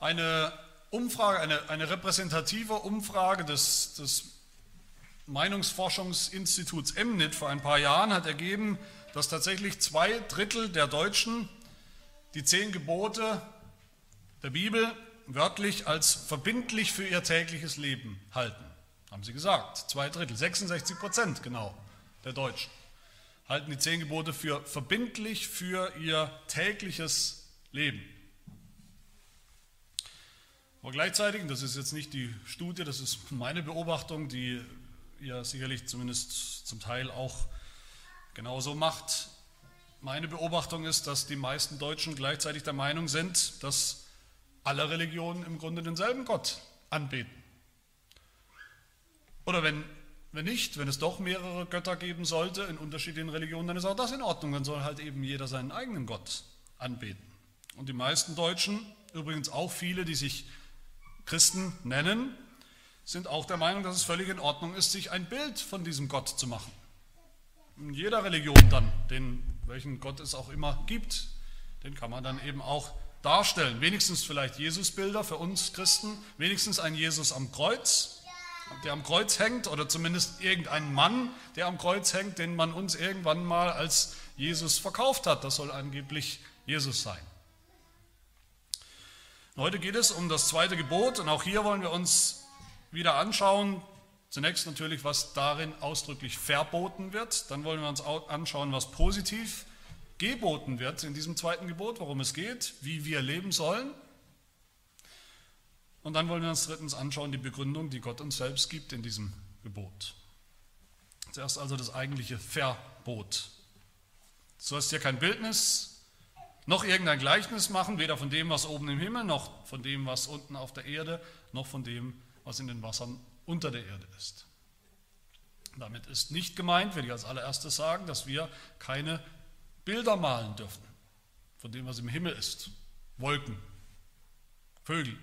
Eine Umfrage, eine, eine repräsentative Umfrage des, des Meinungsforschungsinstituts Emnit vor ein paar Jahren hat ergeben, dass tatsächlich zwei Drittel der Deutschen die zehn Gebote der Bibel wörtlich als verbindlich für ihr tägliches Leben halten. Haben sie gesagt. Zwei Drittel, 66 Prozent genau der Deutschen halten die zehn Gebote für verbindlich für ihr tägliches Leben. Aber gleichzeitig, das ist jetzt nicht die Studie, das ist meine Beobachtung, die ihr sicherlich zumindest zum Teil auch genauso macht. Meine Beobachtung ist, dass die meisten Deutschen gleichzeitig der Meinung sind, dass alle Religionen im Grunde denselben Gott anbeten. Oder wenn, wenn nicht, wenn es doch mehrere Götter geben sollte in unterschiedlichen Religionen, dann ist auch das in Ordnung. Dann soll halt eben jeder seinen eigenen Gott anbeten. Und die meisten Deutschen, übrigens auch viele, die sich Christen nennen, sind auch der Meinung, dass es völlig in Ordnung ist, sich ein Bild von diesem Gott zu machen. In jeder Religion dann, den, welchen Gott es auch immer gibt, den kann man dann eben auch darstellen. Wenigstens vielleicht Jesusbilder für uns Christen, wenigstens ein Jesus am Kreuz, der am Kreuz hängt, oder zumindest irgendein Mann, der am Kreuz hängt, den man uns irgendwann mal als Jesus verkauft hat. Das soll angeblich Jesus sein. Heute geht es um das zweite Gebot und auch hier wollen wir uns wieder anschauen, zunächst natürlich, was darin ausdrücklich verboten wird, dann wollen wir uns anschauen, was positiv geboten wird in diesem zweiten Gebot, worum es geht, wie wir leben sollen. Und dann wollen wir uns drittens anschauen, die Begründung, die Gott uns selbst gibt in diesem Gebot. Zuerst also das eigentliche Verbot. Du sollst dir kein Bildnis noch irgendein Gleichnis machen, weder von dem, was oben im Himmel, noch von dem, was unten auf der Erde, noch von dem, was in den Wassern unter der Erde ist. Damit ist nicht gemeint, will ich als allererstes sagen, dass wir keine Bilder malen dürfen von dem, was im Himmel ist. Wolken, Vögel.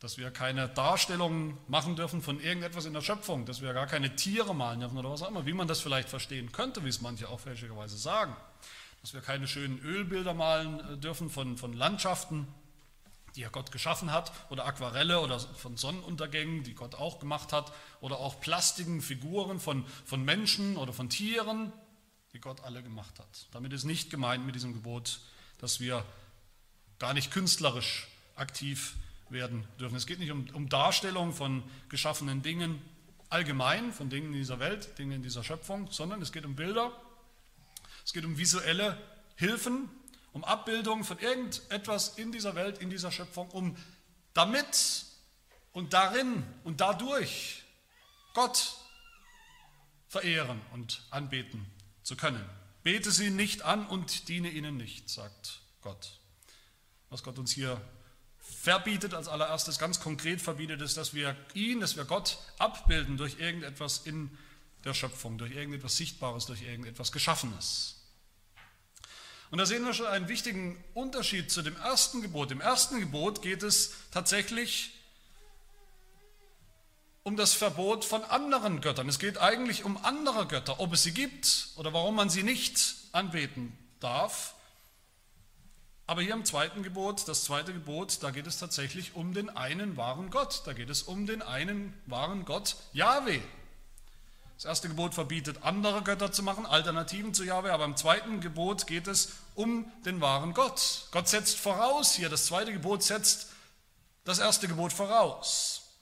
Dass wir keine Darstellungen machen dürfen von irgendetwas in der Schöpfung, dass wir gar keine Tiere malen dürfen oder was auch immer, wie man das vielleicht verstehen könnte, wie es manche auch fälschlicherweise sagen dass wir keine schönen Ölbilder malen äh, dürfen von, von Landschaften, die ja Gott geschaffen hat, oder Aquarelle oder von Sonnenuntergängen, die Gott auch gemacht hat, oder auch plastigen Figuren von, von Menschen oder von Tieren, die Gott alle gemacht hat. Damit ist nicht gemeint mit diesem Gebot, dass wir gar nicht künstlerisch aktiv werden dürfen. Es geht nicht um, um Darstellung von geschaffenen Dingen allgemein, von Dingen in dieser Welt, Dingen in dieser Schöpfung, sondern es geht um Bilder, es geht um visuelle Hilfen, um Abbildungen von irgendetwas in dieser Welt, in dieser Schöpfung, um damit und darin und dadurch Gott verehren und anbeten zu können. Bete sie nicht an und diene ihnen nicht, sagt Gott. Was Gott uns hier verbietet als allererstes, ganz konkret verbietet, ist, dass wir ihn, dass wir Gott abbilden durch irgendetwas in der Schöpfung, durch irgendetwas Sichtbares, durch irgendetwas Geschaffenes. Und da sehen wir schon einen wichtigen Unterschied zu dem ersten Gebot. Im ersten Gebot geht es tatsächlich um das Verbot von anderen Göttern. Es geht eigentlich um andere Götter, ob es sie gibt oder warum man sie nicht anbeten darf. Aber hier im zweiten Gebot, das zweite Gebot, da geht es tatsächlich um den einen wahren Gott. Da geht es um den einen wahren Gott, Yahweh. Das erste Gebot verbietet, andere Götter zu machen, Alternativen zu Jahwe, aber im zweiten Gebot geht es um den wahren Gott. Gott setzt voraus hier, das zweite Gebot setzt das erste Gebot voraus.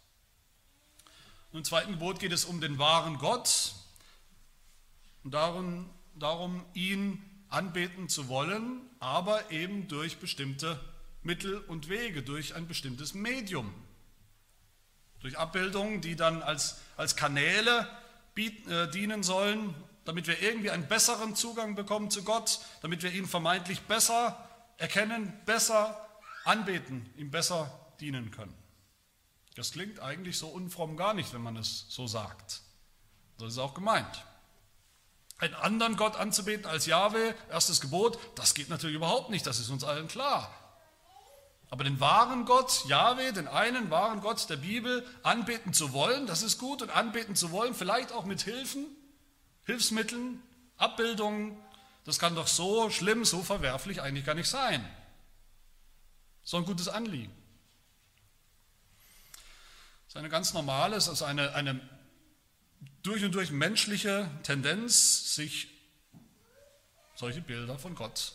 Und im zweiten Gebot geht es um den wahren Gott und darum, darum ihn anbeten zu wollen, aber eben durch bestimmte Mittel und Wege, durch ein bestimmtes Medium. Durch Abbildungen, die dann als, als Kanäle äh, dienen sollen, damit wir irgendwie einen besseren Zugang bekommen zu Gott, damit wir ihn vermeintlich besser erkennen, besser anbeten, ihm besser dienen können. Das klingt eigentlich so unfromm gar nicht, wenn man es so sagt. Das ist auch gemeint. Einen anderen Gott anzubeten als Jahwe, erstes Gebot, das geht natürlich überhaupt nicht, das ist uns allen klar. Aber den wahren Gott, Yahweh, den einen wahren Gott der Bibel, anbeten zu wollen, das ist gut. Und anbeten zu wollen, vielleicht auch mit Hilfen, Hilfsmitteln, Abbildungen, das kann doch so schlimm, so verwerflich eigentlich gar nicht sein. So ein gutes Anliegen. Es ist eine ganz normale, es ist eine, eine durch und durch menschliche Tendenz, sich solche Bilder von Gott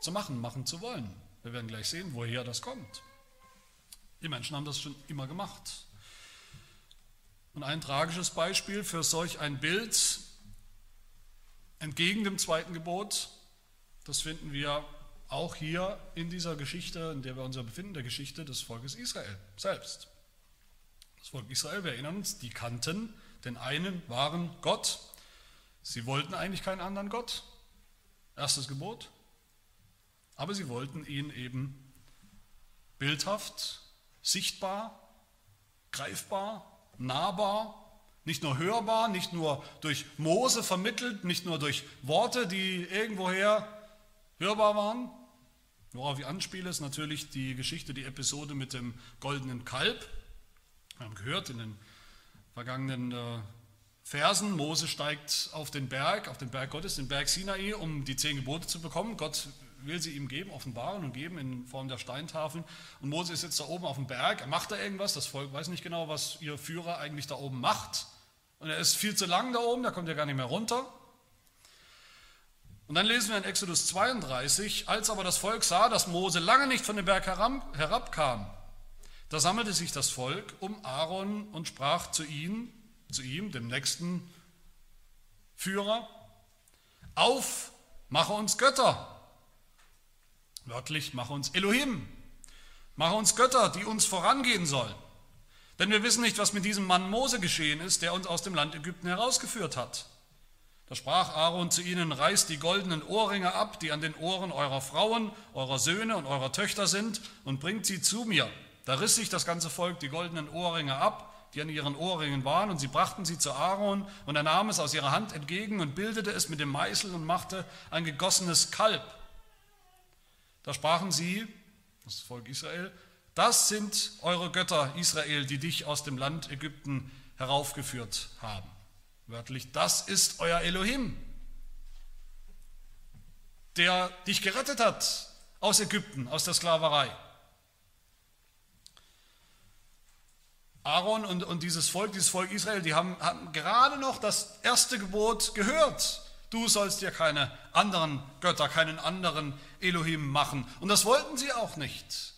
zu machen, machen zu wollen. Wir werden gleich sehen, woher das kommt. Die Menschen haben das schon immer gemacht. Und ein tragisches Beispiel für solch ein Bild entgegen dem zweiten Gebot, das finden wir auch hier in dieser Geschichte, in der wir uns befinden, der Geschichte des Volkes Israel selbst. Das Volk Israel, wir erinnern uns, die kannten den einen wahren Gott. Sie wollten eigentlich keinen anderen Gott. Erstes Gebot. Aber sie wollten ihn eben bildhaft, sichtbar, greifbar, nahbar, nicht nur hörbar, nicht nur durch Mose vermittelt, nicht nur durch Worte, die irgendwoher hörbar waren. Worauf ich anspiele, ist natürlich die Geschichte, die Episode mit dem goldenen Kalb. Wir haben gehört in den vergangenen äh, Versen, Mose steigt auf den Berg, auf den Berg Gottes, den Berg Sinai, um die zehn Gebote zu bekommen. Gott will sie ihm geben, offenbaren und geben in Form der Steintafeln. Und Mose ist jetzt da oben auf dem Berg, er macht da irgendwas, das Volk weiß nicht genau, was ihr Führer eigentlich da oben macht. Und er ist viel zu lang da oben, da kommt er gar nicht mehr runter. Und dann lesen wir in Exodus 32, als aber das Volk sah, dass Mose lange nicht von dem Berg herabkam, da sammelte sich das Volk um Aaron und sprach zu ihm, zu ihm, dem nächsten Führer, auf, mache uns Götter. Wörtlich, mache uns Elohim. Mache uns Götter, die uns vorangehen sollen. Denn wir wissen nicht, was mit diesem Mann Mose geschehen ist, der uns aus dem Land Ägypten herausgeführt hat. Da sprach Aaron zu ihnen, reißt die goldenen Ohrringe ab, die an den Ohren eurer Frauen, eurer Söhne und eurer Töchter sind, und bringt sie zu mir. Da riss sich das ganze Volk die goldenen Ohrringe ab, die an ihren Ohrringen waren, und sie brachten sie zu Aaron, und er nahm es aus ihrer Hand entgegen und bildete es mit dem Meißel und machte ein gegossenes Kalb. Da sprachen sie, das Volk Israel, das sind eure Götter, Israel, die dich aus dem Land Ägypten heraufgeführt haben. Wörtlich, das ist euer Elohim, der dich gerettet hat aus Ägypten, aus der Sklaverei. Aaron und, und dieses Volk, dieses Volk Israel, die haben, haben gerade noch das erste Gebot gehört. Du sollst dir keine anderen Götter, keinen anderen Elohim machen. Und das wollten sie auch nicht.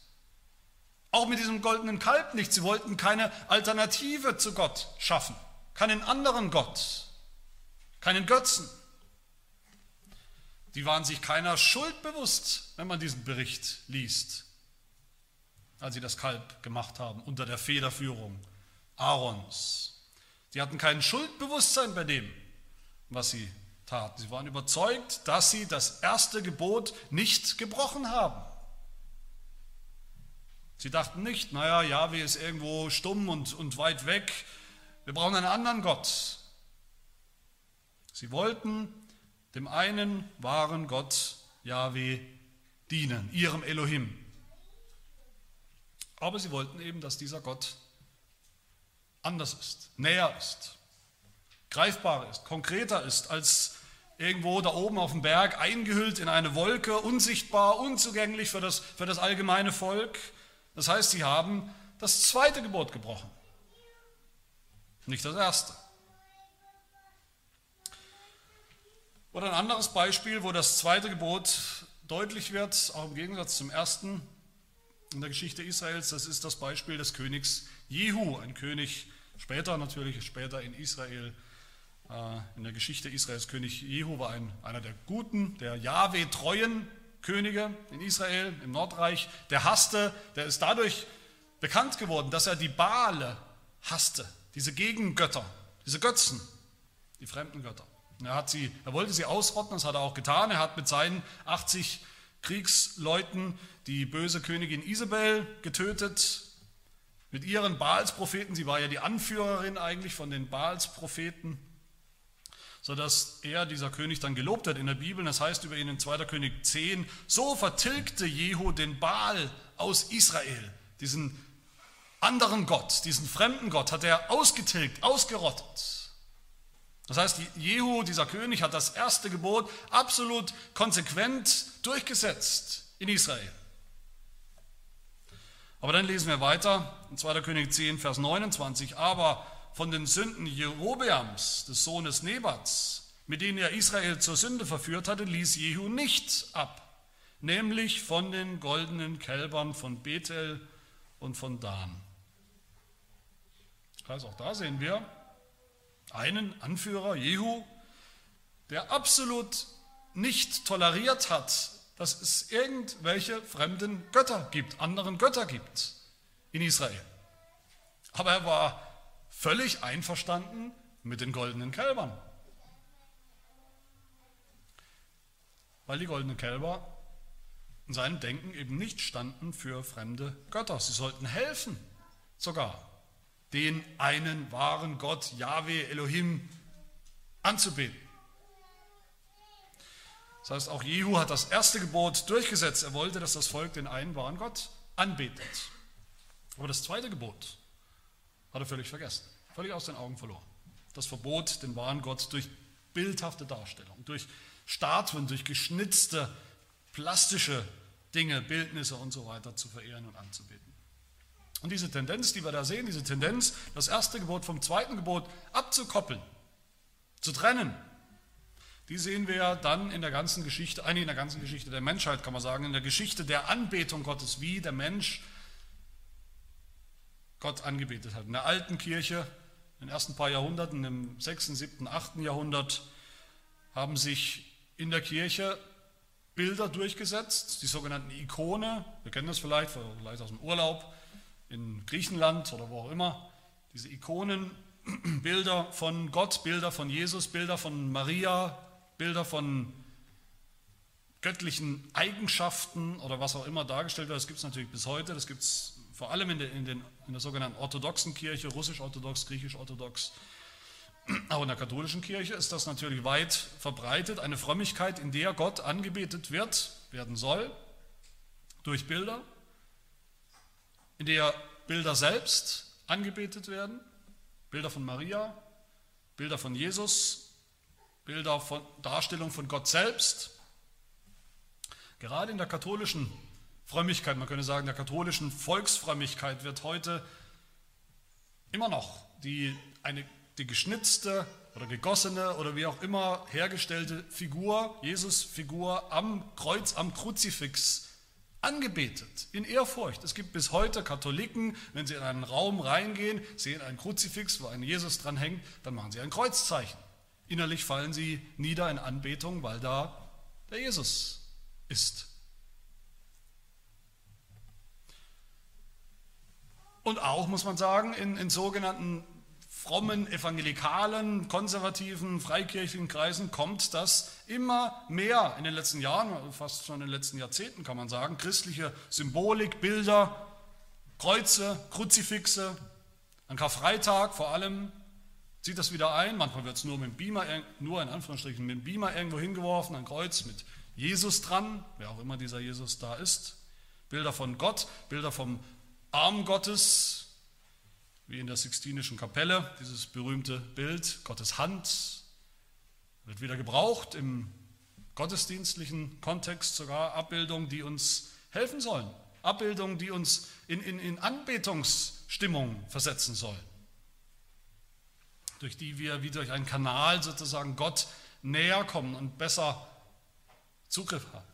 Auch mit diesem goldenen Kalb nicht. Sie wollten keine Alternative zu Gott schaffen keinen anderen Gott, keinen Götzen. Die waren sich keiner Schuld bewusst, wenn man diesen Bericht liest, als sie das Kalb gemacht haben unter der Federführung Aarons. Sie hatten kein Schuldbewusstsein bei dem, was sie taten. Sie waren überzeugt, dass sie das erste Gebot nicht gebrochen haben. Sie dachten nicht, naja, Jahwe ist irgendwo stumm und, und weit weg, wir brauchen einen anderen Gott. Sie wollten dem einen wahren Gott, Yahweh, dienen, ihrem Elohim. Aber sie wollten eben, dass dieser Gott anders ist, näher ist, greifbarer ist, konkreter ist als irgendwo da oben auf dem Berg, eingehüllt in eine Wolke, unsichtbar, unzugänglich für das, für das allgemeine Volk. Das heißt, sie haben das zweite Gebot gebrochen. Nicht das erste. Oder ein anderes Beispiel, wo das zweite Gebot deutlich wird, auch im Gegensatz zum ersten in der Geschichte Israels, das ist das Beispiel des Königs Jehu, ein König später natürlich, später in Israel, in der Geschichte Israels. König Jehu war ein, einer der guten, der Jahwe-treuen Könige in Israel, im Nordreich. Der hasste, der ist dadurch bekannt geworden, dass er die Baale hasste diese Gegengötter, diese Götzen, die fremden Götter. Er, hat sie, er wollte sie ausrotten, das hat er auch getan. Er hat mit seinen 80 Kriegsleuten die böse Königin Isabel getötet, mit ihren Baalspropheten, sie war ja die Anführerin eigentlich von den Baalspropheten, sodass er, dieser König, dann gelobt hat in der Bibel, das heißt über ihn in 2. König 10, so vertilgte Jehu den Baal aus Israel, diesen anderen Gott, diesen fremden Gott, hat er ausgetilgt, ausgerottet. Das heißt, Jehu, dieser König, hat das erste Gebot absolut konsequent durchgesetzt in Israel. Aber dann lesen wir weiter, in 2. König 10, Vers 29, aber von den Sünden Jerobeams, des Sohnes Nebats, mit denen er Israel zur Sünde verführt hatte, ließ Jehu nicht ab, nämlich von den goldenen Kälbern von Bethel und von Dan. Heißt, auch da sehen wir einen Anführer, Jehu, der absolut nicht toleriert hat, dass es irgendwelche fremden Götter gibt, anderen Götter gibt in Israel. Aber er war völlig einverstanden mit den goldenen Kälbern. Weil die goldenen Kälber in seinem Denken eben nicht standen für fremde Götter. Sie sollten helfen, sogar den einen wahren Gott, Yahweh Elohim, anzubeten. Das heißt, auch Jehu hat das erste Gebot durchgesetzt. Er wollte, dass das Volk den einen wahren Gott anbetet. Aber das zweite Gebot hat er völlig vergessen, völlig aus den Augen verloren. Das Verbot, den wahren Gott durch bildhafte Darstellung, durch Statuen, durch geschnitzte, plastische Dinge, Bildnisse und so weiter zu verehren und anzubeten. Und diese Tendenz, die wir da sehen, diese Tendenz, das erste Gebot vom zweiten Gebot abzukoppeln, zu trennen, die sehen wir dann in der ganzen Geschichte, eigentlich in der ganzen Geschichte der Menschheit, kann man sagen, in der Geschichte der Anbetung Gottes, wie der Mensch Gott angebetet hat. In der alten Kirche, in den ersten paar Jahrhunderten, im 6., 7., 8. Jahrhundert, haben sich in der Kirche Bilder durchgesetzt, die sogenannten Ikone. Wir kennen das vielleicht, vielleicht aus dem Urlaub in Griechenland oder wo auch immer. Diese Ikonen, Bilder von Gott, Bilder von Jesus, Bilder von Maria, Bilder von göttlichen Eigenschaften oder was auch immer dargestellt wird. Das gibt es natürlich bis heute. Das gibt es vor allem in der, in, den, in der sogenannten orthodoxen Kirche, russisch-orthodox, griechisch-orthodox. Auch in der katholischen Kirche ist das natürlich weit verbreitet. Eine Frömmigkeit, in der Gott angebetet wird, werden soll, durch Bilder, in der Bilder selbst angebetet werden, Bilder von Maria, Bilder von Jesus, Bilder von Darstellung von Gott selbst. Gerade in der katholischen Frömmigkeit, man könnte sagen, der katholischen Volksfrömmigkeit wird heute immer noch die, eine, die geschnitzte oder gegossene oder wie auch immer hergestellte Figur, Jesus-Figur am Kreuz, am Kruzifix angebetet, in Ehrfurcht. Es gibt bis heute Katholiken, wenn sie in einen Raum reingehen, sehen einen Kruzifix, wo ein Jesus dran hängt, dann machen sie ein Kreuzzeichen. Innerlich fallen sie nieder in Anbetung, weil da der Jesus ist. Und auch, muss man sagen, in, in sogenannten frommen, evangelikalen, konservativen, freikirchlichen Kreisen kommt das immer mehr in den letzten Jahren, fast schon in den letzten Jahrzehnten kann man sagen, christliche Symbolik, Bilder, Kreuze, Kruzifixe, an Karfreitag vor allem zieht das wieder ein. Manchmal wird es nur mit dem Beamer, nur in Anführungsstrichen mit dem Beamer irgendwo hingeworfen, ein Kreuz mit Jesus dran, wer auch immer dieser Jesus da ist. Bilder von Gott, Bilder vom Arm Gottes, wie in der Sixtinischen Kapelle, dieses berühmte Bild, Gottes Hand, wird wieder gebraucht im gottesdienstlichen Kontext, sogar Abbildungen, die uns helfen sollen. Abbildungen, die uns in, in, in Anbetungsstimmung versetzen sollen durch die wir wie durch einen Kanal sozusagen Gott näher kommen und besser Zugriff haben.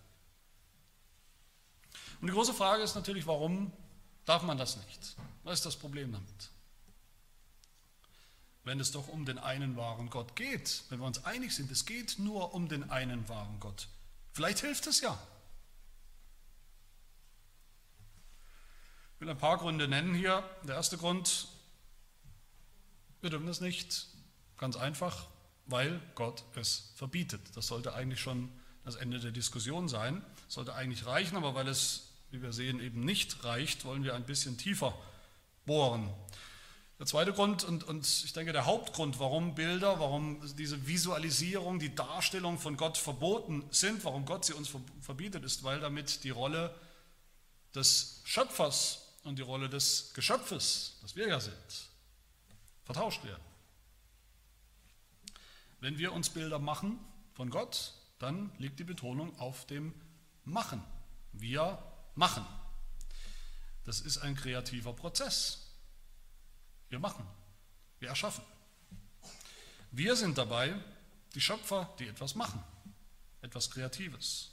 Und die große Frage ist natürlich, warum darf man das nicht? Was ist das Problem damit? Wenn es doch um den einen wahren Gott geht, wenn wir uns einig sind, es geht nur um den einen wahren Gott. Vielleicht hilft es ja. Ich will ein paar Gründe nennen hier. Der erste Grund, wir dürfen das nicht. Ganz einfach, weil Gott es verbietet. Das sollte eigentlich schon das Ende der Diskussion sein. Das sollte eigentlich reichen, aber weil es, wie wir sehen, eben nicht reicht, wollen wir ein bisschen tiefer bohren. Der zweite Grund und, und ich denke der Hauptgrund, warum Bilder, warum diese Visualisierung, die Darstellung von Gott verboten sind, warum Gott sie uns verbietet, ist, weil damit die Rolle des Schöpfers und die Rolle des Geschöpfes, das wir ja sind, vertauscht werden. Wenn wir uns Bilder machen von Gott, dann liegt die Betonung auf dem Machen. Wir machen. Das ist ein kreativer Prozess. Wir machen, wir erschaffen. Wir sind dabei die Schöpfer, die etwas machen, etwas Kreatives.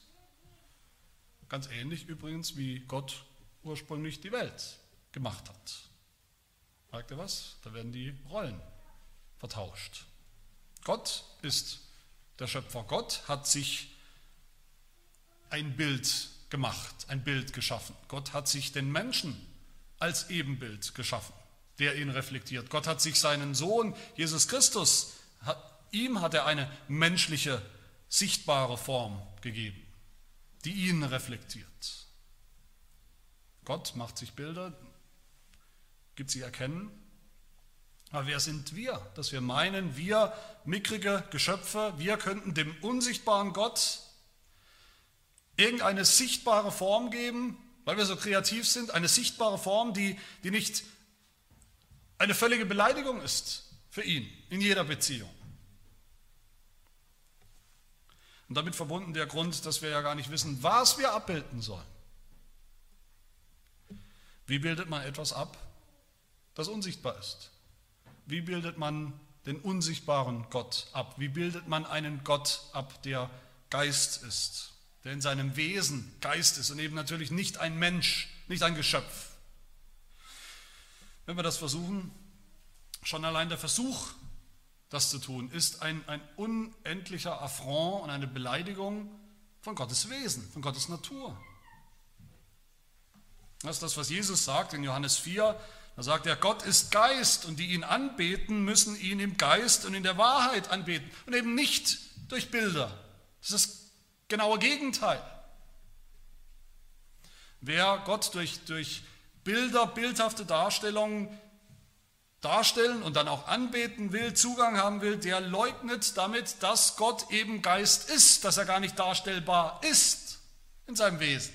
Ganz ähnlich übrigens, wie Gott ursprünglich die Welt gemacht hat. Merkt ihr was? Da werden die Rollen vertauscht. Gott ist der Schöpfer. Gott hat sich ein Bild gemacht, ein Bild geschaffen. Gott hat sich den Menschen als Ebenbild geschaffen, der ihn reflektiert. Gott hat sich seinen Sohn Jesus Christus, ihm hat er eine menschliche, sichtbare Form gegeben, die ihn reflektiert. Gott macht sich Bilder, gibt sie erkennen. Aber wer sind wir, dass wir meinen, wir mickrige Geschöpfe, wir könnten dem unsichtbaren Gott irgendeine sichtbare Form geben, weil wir so kreativ sind, eine sichtbare Form, die, die nicht eine völlige Beleidigung ist für ihn in jeder Beziehung. Und damit verbunden der Grund, dass wir ja gar nicht wissen, was wir abbilden sollen. Wie bildet man etwas ab, das unsichtbar ist? Wie bildet man den unsichtbaren Gott ab? Wie bildet man einen Gott ab, der Geist ist? Der in seinem Wesen Geist ist und eben natürlich nicht ein Mensch, nicht ein Geschöpf. Wenn wir das versuchen, schon allein der Versuch, das zu tun, ist ein, ein unendlicher Affront und eine Beleidigung von Gottes Wesen, von Gottes Natur. Das ist das, was Jesus sagt in Johannes 4. Da sagt er, Gott ist Geist und die ihn anbeten, müssen ihn im Geist und in der Wahrheit anbeten und eben nicht durch Bilder. Das ist genaue Gegenteil. Wer Gott durch, durch Bilder, bildhafte Darstellungen darstellen und dann auch anbeten will, Zugang haben will, der leugnet damit, dass Gott eben Geist ist, dass er gar nicht darstellbar ist in seinem Wesen.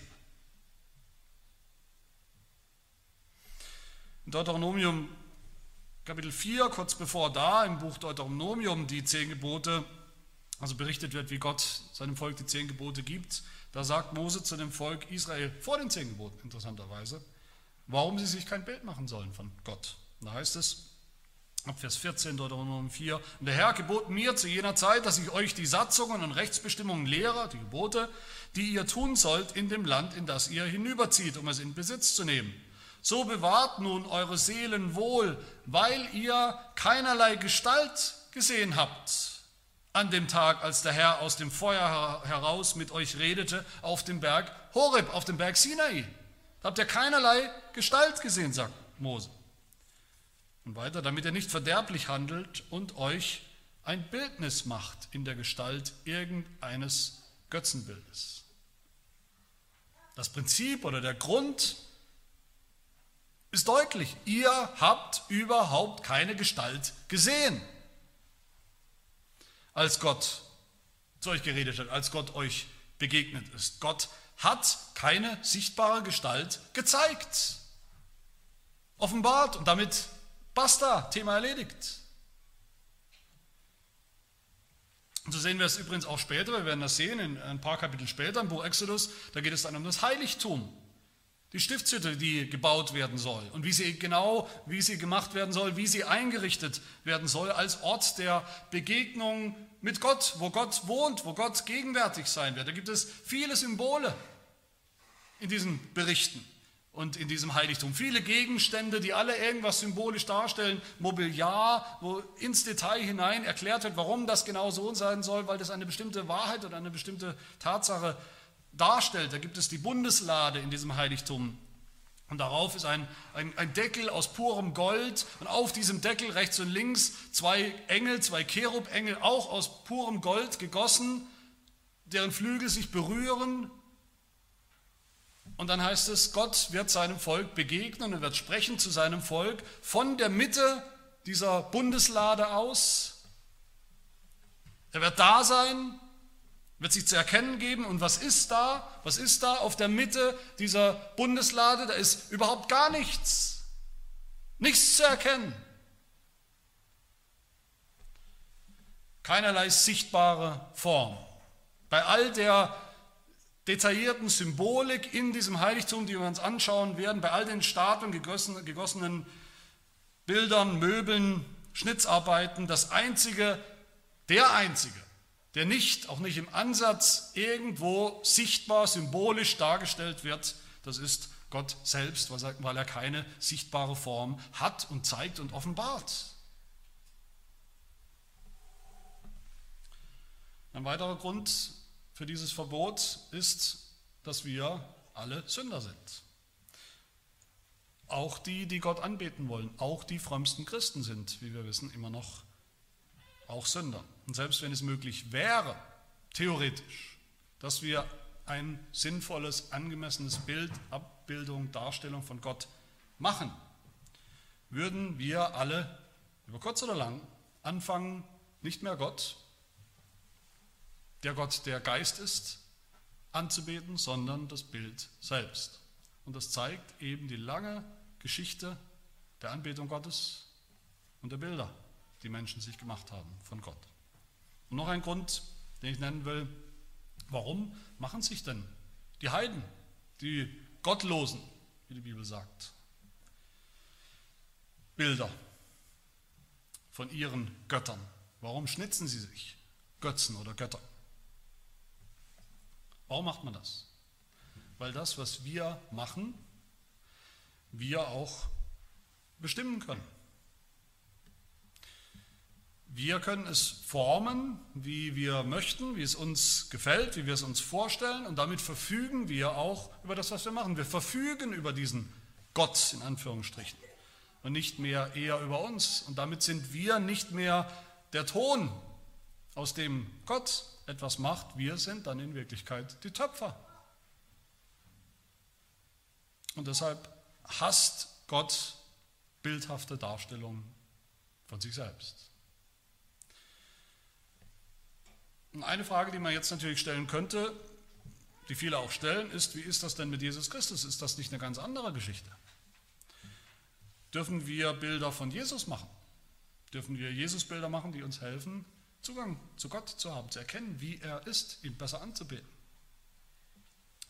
In Deuteronomium Kapitel 4, kurz bevor da im Buch Deuteronomium die zehn Gebote also berichtet wird, wie Gott seinem Volk die zehn Gebote gibt, da sagt Mose zu dem Volk Israel vor den zehn Geboten interessanterweise, warum sie sich kein Bild machen sollen von Gott. da heißt es, ab Vers 14, Deuteronomium 4, und der Herr gebot mir zu jener Zeit, dass ich euch die Satzungen und Rechtsbestimmungen lehre, die Gebote, die ihr tun sollt in dem Land, in das ihr hinüberzieht, um es in Besitz zu nehmen. So bewahrt nun eure Seelen wohl, weil ihr keinerlei Gestalt gesehen habt an dem Tag, als der Herr aus dem Feuer heraus mit euch redete, auf dem Berg Horeb, auf dem Berg Sinai. Da habt ihr keinerlei Gestalt gesehen, sagt Mose. Und weiter, damit ihr nicht verderblich handelt und euch ein Bildnis macht in der Gestalt irgendeines Götzenbildes. Das Prinzip oder der Grund ist deutlich. Ihr habt überhaupt keine Gestalt gesehen als Gott zu euch geredet hat, als Gott euch begegnet ist. Gott hat keine sichtbare Gestalt gezeigt, offenbart und damit basta, Thema erledigt. Und so sehen wir es übrigens auch später, wir werden das sehen, in ein paar Kapitel später im Buch Exodus, da geht es dann um das Heiligtum, die Stiftshütte, die gebaut werden soll und wie sie genau, wie sie gemacht werden soll, wie sie eingerichtet werden soll als Ort der Begegnung mit Gott, wo Gott wohnt, wo Gott gegenwärtig sein wird. Da gibt es viele Symbole in diesen Berichten und in diesem Heiligtum. Viele Gegenstände, die alle irgendwas symbolisch darstellen. Mobiliar, wo ins Detail hinein erklärt wird, warum das genau so sein soll, weil das eine bestimmte Wahrheit oder eine bestimmte Tatsache darstellt. Da gibt es die Bundeslade in diesem Heiligtum. Und darauf ist ein, ein, ein, Deckel aus purem Gold und auf diesem Deckel rechts und links zwei Engel, zwei Cherubengel, auch aus purem Gold gegossen, deren Flügel sich berühren. Und dann heißt es, Gott wird seinem Volk begegnen und wird sprechen zu seinem Volk von der Mitte dieser Bundeslade aus. Er wird da sein wird sich zu erkennen geben. Und was ist da? Was ist da auf der Mitte dieser Bundeslade? Da ist überhaupt gar nichts. Nichts zu erkennen. Keinerlei sichtbare Form. Bei all der detaillierten Symbolik in diesem Heiligtum, die wir uns anschauen werden, bei all den Statuen, gegossenen, gegossenen Bildern, Möbeln, Schnitzarbeiten, das einzige, der einzige, der nicht, auch nicht im Ansatz irgendwo sichtbar, symbolisch dargestellt wird, das ist Gott selbst, weil er keine sichtbare Form hat und zeigt und offenbart. Ein weiterer Grund für dieses Verbot ist, dass wir alle Sünder sind. Auch die, die Gott anbeten wollen, auch die frömmsten Christen sind, wie wir wissen, immer noch auch Sünder. Und selbst wenn es möglich wäre, theoretisch, dass wir ein sinnvolles, angemessenes Bild, Abbildung, Darstellung von Gott machen, würden wir alle über kurz oder lang anfangen, nicht mehr Gott, der Gott der Geist ist, anzubeten, sondern das Bild selbst. Und das zeigt eben die lange Geschichte der Anbetung Gottes und der Bilder, die Menschen sich gemacht haben von Gott. Und noch ein Grund, den ich nennen will, warum machen sich denn die Heiden, die Gottlosen, wie die Bibel sagt, Bilder von ihren Göttern? Warum schnitzen sie sich Götzen oder Götter? Warum macht man das? Weil das, was wir machen, wir auch bestimmen können. Wir können es formen, wie wir möchten, wie es uns gefällt, wie wir es uns vorstellen und damit verfügen wir auch über das, was wir machen. Wir verfügen über diesen Gott in Anführungsstrichen und nicht mehr eher über uns. Und damit sind wir nicht mehr der Ton, aus dem Gott etwas macht. Wir sind dann in Wirklichkeit die Töpfer. Und deshalb hasst Gott bildhafte Darstellungen von sich selbst. Und eine Frage, die man jetzt natürlich stellen könnte, die viele auch stellen, ist, wie ist das denn mit Jesus Christus? Ist das nicht eine ganz andere Geschichte? Dürfen wir Bilder von Jesus machen? Dürfen wir Jesus-Bilder machen, die uns helfen, Zugang zu Gott zu haben, zu erkennen, wie er ist, ihn besser anzubeten?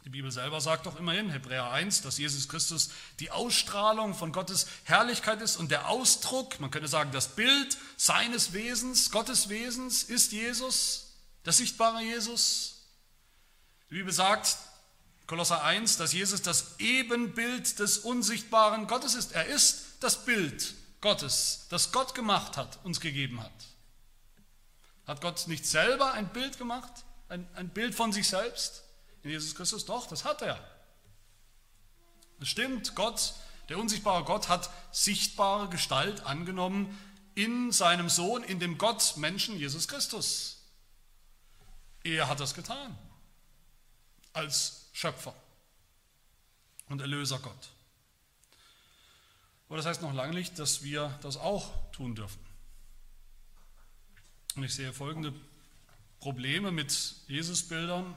Die Bibel selber sagt doch immerhin, Hebräer 1, dass Jesus Christus die Ausstrahlung von Gottes Herrlichkeit ist und der Ausdruck, man könnte sagen, das Bild seines Wesens, Gottes Wesens ist Jesus der sichtbare Jesus. Die Bibel sagt, Kolosser 1, dass Jesus das Ebenbild des unsichtbaren Gottes ist. Er ist das Bild Gottes, das Gott gemacht hat, uns gegeben hat. Hat Gott nicht selber ein Bild gemacht, ein, ein Bild von sich selbst in Jesus Christus? Doch, das hat er. Es stimmt, Gott, der unsichtbare Gott, hat sichtbare Gestalt angenommen in seinem Sohn, in dem Gott Menschen Jesus Christus. Er hat das getan als Schöpfer und Erlöser Gott. Aber das heißt noch lange nicht, dass wir das auch tun dürfen. Und ich sehe folgende Probleme mit Jesusbildern.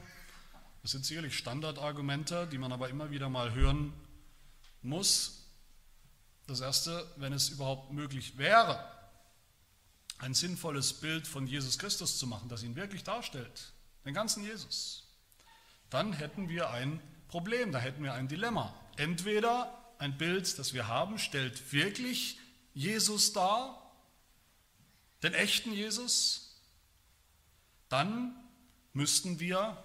Das sind sicherlich Standardargumente, die man aber immer wieder mal hören muss. Das erste, wenn es überhaupt möglich wäre, ein sinnvolles Bild von Jesus Christus zu machen, das ihn wirklich darstellt, den ganzen Jesus, dann hätten wir ein Problem, da hätten wir ein Dilemma. Entweder ein Bild, das wir haben, stellt wirklich Jesus dar, den echten Jesus, dann müssten wir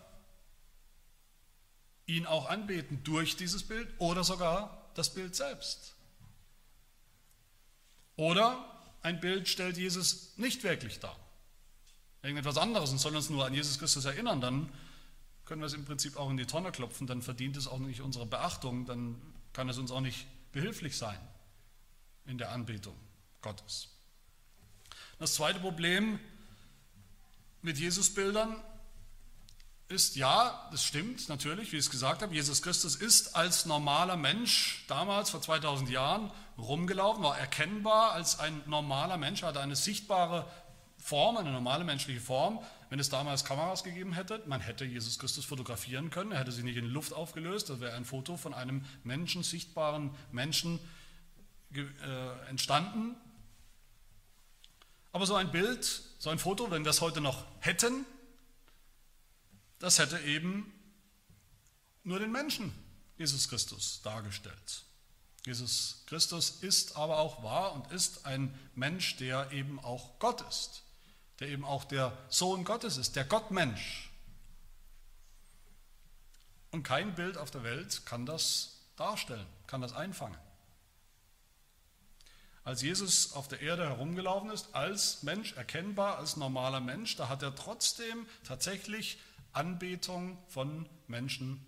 ihn auch anbeten durch dieses Bild oder sogar das Bild selbst. Oder ein Bild stellt Jesus nicht wirklich dar irgendetwas anderes und sollen uns nur an Jesus Christus erinnern, dann können wir es im Prinzip auch in die Tonne klopfen, dann verdient es auch nicht unsere Beachtung, dann kann es uns auch nicht behilflich sein in der Anbetung Gottes. Das zweite Problem mit Jesusbildern ist, ja, das stimmt natürlich, wie ich es gesagt habe, Jesus Christus ist als normaler Mensch damals vor 2000 Jahren rumgelaufen, war erkennbar als ein normaler Mensch, hatte eine sichtbare Form, eine normale menschliche Form, wenn es damals Kameras gegeben hätte, man hätte Jesus Christus fotografieren können, er hätte sich nicht in Luft aufgelöst, das wäre ein Foto von einem Menschen, sichtbaren Menschen äh, entstanden. Aber so ein Bild, so ein Foto, wenn wir es heute noch hätten, das hätte eben nur den Menschen Jesus Christus dargestellt. Jesus Christus ist aber auch wahr und ist ein Mensch, der eben auch Gott ist, der eben auch der Sohn Gottes ist, der Gottmensch. Und kein Bild auf der Welt kann das darstellen, kann das einfangen. Als Jesus auf der Erde herumgelaufen ist, als Mensch, erkennbar als normaler Mensch, da hat er trotzdem tatsächlich Anbetung von Menschen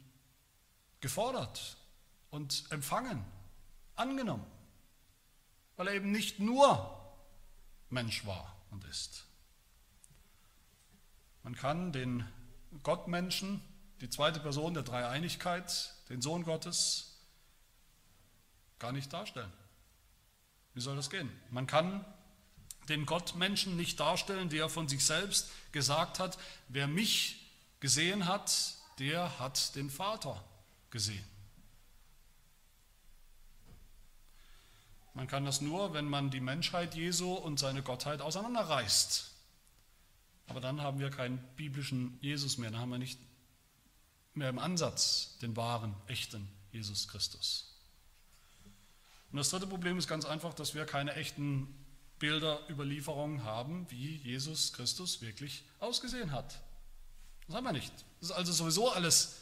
gefordert und empfangen, angenommen, weil er eben nicht nur Mensch war und ist. Man kann den Gottmenschen, die zweite Person der Dreieinigkeit, den Sohn Gottes, gar nicht darstellen. Wie soll das gehen? Man kann den Gottmenschen nicht darstellen, der von sich selbst gesagt hat, wer mich gesehen hat, der hat den Vater gesehen. Man kann das nur, wenn man die Menschheit Jesu und seine Gottheit auseinanderreißt. Aber dann haben wir keinen biblischen Jesus mehr, dann haben wir nicht mehr im Ansatz den wahren, echten Jesus Christus. Und das dritte Problem ist ganz einfach, dass wir keine echten Bilderüberlieferungen haben, wie Jesus Christus wirklich ausgesehen hat. Das haben wir nicht. Das ist also sowieso alles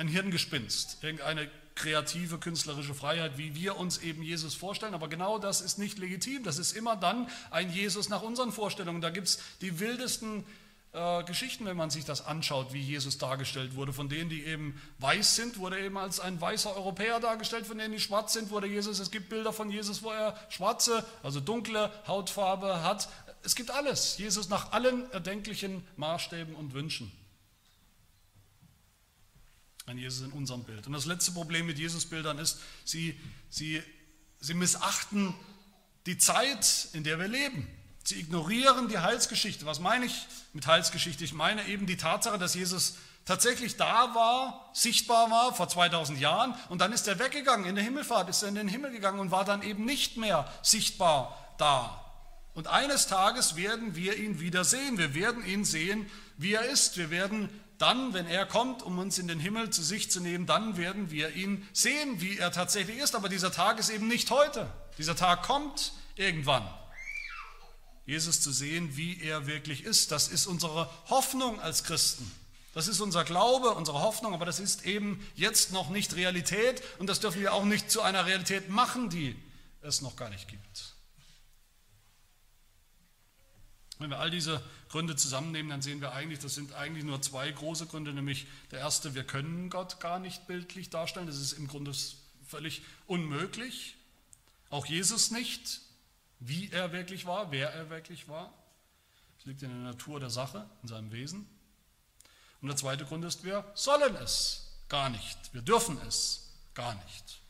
ein Hirngespinst, irgendeine kreative künstlerische Freiheit, wie wir uns eben Jesus vorstellen. Aber genau das ist nicht legitim. Das ist immer dann ein Jesus nach unseren Vorstellungen. Da gibt es die wildesten äh, Geschichten, wenn man sich das anschaut, wie Jesus dargestellt wurde. Von denen, die eben weiß sind, wurde er eben als ein weißer Europäer dargestellt. Von denen, die schwarz sind, wurde Jesus. Es gibt Bilder von Jesus, wo er schwarze, also dunkle Hautfarbe hat. Es gibt alles. Jesus nach allen erdenklichen Maßstäben und Wünschen. Ein Jesus in unserem Bild. Und das letzte Problem mit Jesusbildern ist, sie, sie, sie missachten die Zeit, in der wir leben. Sie ignorieren die Heilsgeschichte. Was meine ich mit Heilsgeschichte? Ich meine eben die Tatsache, dass Jesus tatsächlich da war, sichtbar war vor 2000 Jahren und dann ist er weggegangen in der Himmelfahrt, ist er in den Himmel gegangen und war dann eben nicht mehr sichtbar da. Und eines Tages werden wir ihn wieder sehen. Wir werden ihn sehen, wie er ist. Wir werden dann, wenn er kommt, um uns in den Himmel zu sich zu nehmen, dann werden wir ihn sehen, wie er tatsächlich ist. Aber dieser Tag ist eben nicht heute. Dieser Tag kommt irgendwann. Jesus zu sehen, wie er wirklich ist, das ist unsere Hoffnung als Christen. Das ist unser Glaube, unsere Hoffnung, aber das ist eben jetzt noch nicht Realität und das dürfen wir auch nicht zu einer Realität machen, die es noch gar nicht gibt. Wenn wir all diese Gründe zusammennehmen, dann sehen wir eigentlich, das sind eigentlich nur zwei große Gründe, nämlich der erste, wir können Gott gar nicht bildlich darstellen, das ist im Grunde völlig unmöglich, auch Jesus nicht, wie er wirklich war, wer er wirklich war. Das liegt in der Natur der Sache, in seinem Wesen. Und der zweite Grund ist, wir sollen es gar nicht, wir dürfen es gar nicht.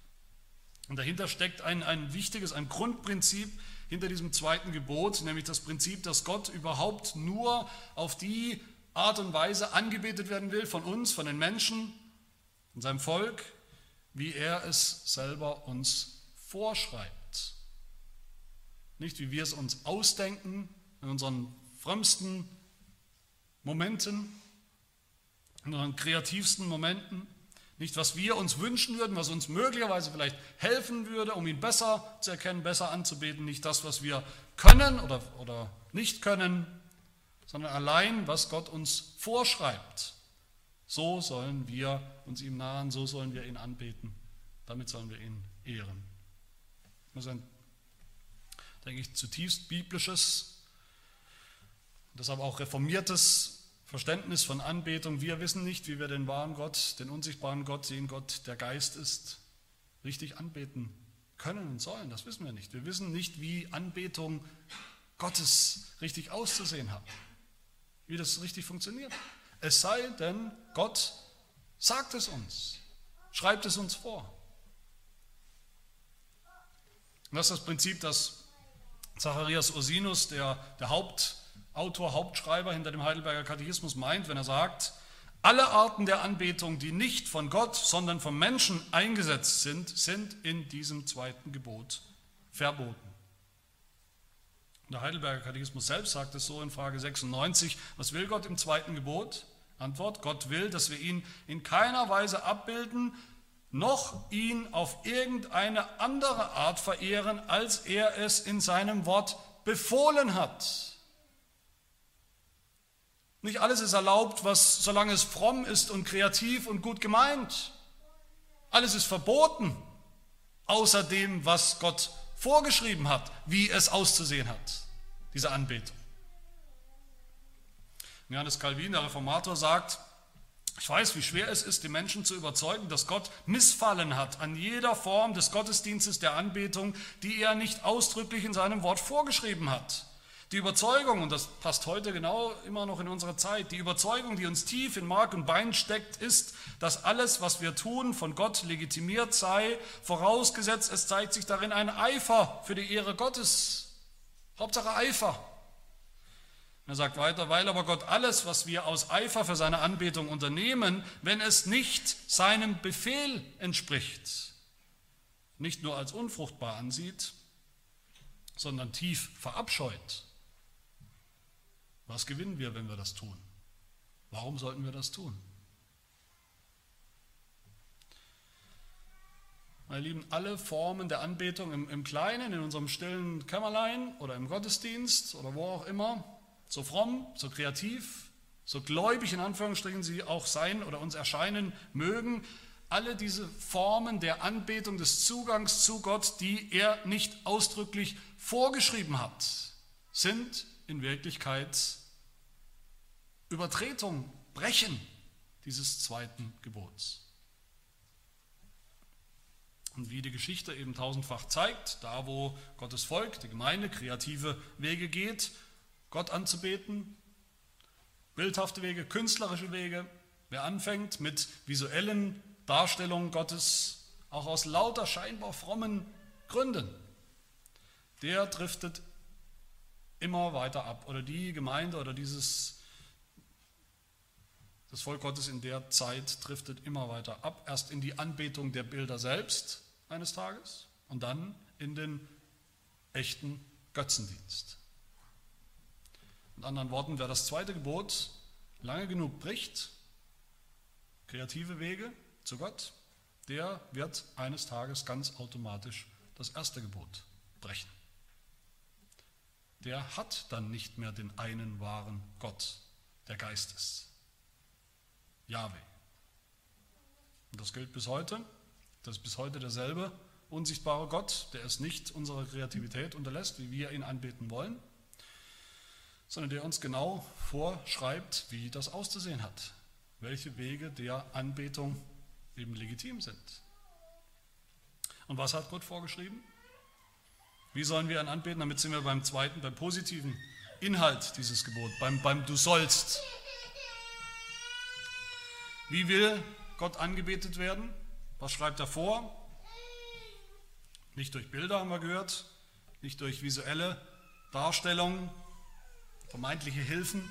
Und dahinter steckt ein, ein wichtiges, ein Grundprinzip, hinter diesem zweiten Gebot, nämlich das Prinzip, dass Gott überhaupt nur auf die Art und Weise angebetet werden will von uns, von den Menschen, von seinem Volk, wie er es selber uns vorschreibt. Nicht wie wir es uns ausdenken in unseren frömmsten Momenten, in unseren kreativsten Momenten, nicht, was wir uns wünschen würden, was uns möglicherweise vielleicht helfen würde, um ihn besser zu erkennen, besser anzubeten. Nicht das, was wir können oder, oder nicht können, sondern allein, was Gott uns vorschreibt. So sollen wir uns ihm nahen, so sollen wir ihn anbeten. Damit sollen wir ihn ehren. Das ist ein, denke ich, zutiefst biblisches, deshalb auch reformiertes Verständnis von Anbetung. Wir wissen nicht, wie wir den wahren Gott, den unsichtbaren Gott, den Gott, der Geist ist, richtig anbeten können und sollen. Das wissen wir nicht. Wir wissen nicht, wie Anbetung Gottes richtig auszusehen hat, wie das richtig funktioniert. Es sei denn, Gott sagt es uns, schreibt es uns vor. Und das ist das Prinzip, das Zacharias Ursinus, der, der Haupt Autor, Hauptschreiber hinter dem Heidelberger Katechismus meint, wenn er sagt, alle Arten der Anbetung, die nicht von Gott, sondern vom Menschen eingesetzt sind, sind in diesem zweiten Gebot verboten. Der Heidelberger Katechismus selbst sagt es so in Frage 96, was will Gott im zweiten Gebot? Antwort, Gott will, dass wir ihn in keiner Weise abbilden, noch ihn auf irgendeine andere Art verehren, als er es in seinem Wort befohlen hat. Nicht alles ist erlaubt, was solange es fromm ist und kreativ und gut gemeint. Alles ist verboten, außer dem, was Gott vorgeschrieben hat, wie es auszusehen hat, diese Anbetung. Johannes Calvin, der Reformator, sagt, ich weiß, wie schwer es ist, die Menschen zu überzeugen, dass Gott Missfallen hat an jeder Form des Gottesdienstes der Anbetung, die er nicht ausdrücklich in seinem Wort vorgeschrieben hat. Die Überzeugung, und das passt heute genau immer noch in unsere Zeit, die Überzeugung, die uns tief in Mark und Bein steckt, ist, dass alles, was wir tun, von Gott legitimiert sei, vorausgesetzt, es zeigt sich darin ein Eifer für die Ehre Gottes. Hauptsache Eifer. Er sagt weiter, weil aber Gott alles, was wir aus Eifer für seine Anbetung unternehmen, wenn es nicht seinem Befehl entspricht, nicht nur als unfruchtbar ansieht, sondern tief verabscheut. Was gewinnen wir, wenn wir das tun? Warum sollten wir das tun? Meine Lieben, alle Formen der Anbetung im, im Kleinen, in unserem stillen Kämmerlein oder im Gottesdienst oder wo auch immer, so fromm, so kreativ, so gläubig in Anführungsstrichen sie auch sein oder uns erscheinen mögen, alle diese Formen der Anbetung, des Zugangs zu Gott, die er nicht ausdrücklich vorgeschrieben hat, sind in Wirklichkeit Übertretung, Brechen dieses zweiten Gebots. Und wie die Geschichte eben tausendfach zeigt, da wo Gottes Volk, die Gemeinde, kreative Wege geht, Gott anzubeten, bildhafte Wege, künstlerische Wege. Wer anfängt mit visuellen Darstellungen Gottes, auch aus lauter scheinbar frommen Gründen, der driftet immer weiter ab. Oder die Gemeinde oder dieses das Volk Gottes in der Zeit driftet immer weiter ab, erst in die Anbetung der Bilder selbst eines Tages und dann in den echten Götzendienst. Mit anderen Worten, wer das zweite Gebot lange genug bricht, kreative Wege zu Gott, der wird eines Tages ganz automatisch das erste Gebot brechen. Der hat dann nicht mehr den einen wahren Gott, der Geist ist. Yahweh. Und das gilt bis heute. Das ist bis heute derselbe unsichtbare Gott, der es nicht unserer Kreativität unterlässt, wie wir ihn anbeten wollen sondern der uns genau vorschreibt, wie das auszusehen hat, welche Wege der Anbetung eben legitim sind. Und was hat Gott vorgeschrieben? Wie sollen wir ihn anbeten? Damit sind wir beim zweiten, beim positiven Inhalt dieses Gebots, beim, beim Du sollst. Wie will Gott angebetet werden? Was schreibt er vor? Nicht durch Bilder haben wir gehört, nicht durch visuelle Darstellungen, vermeintliche Hilfen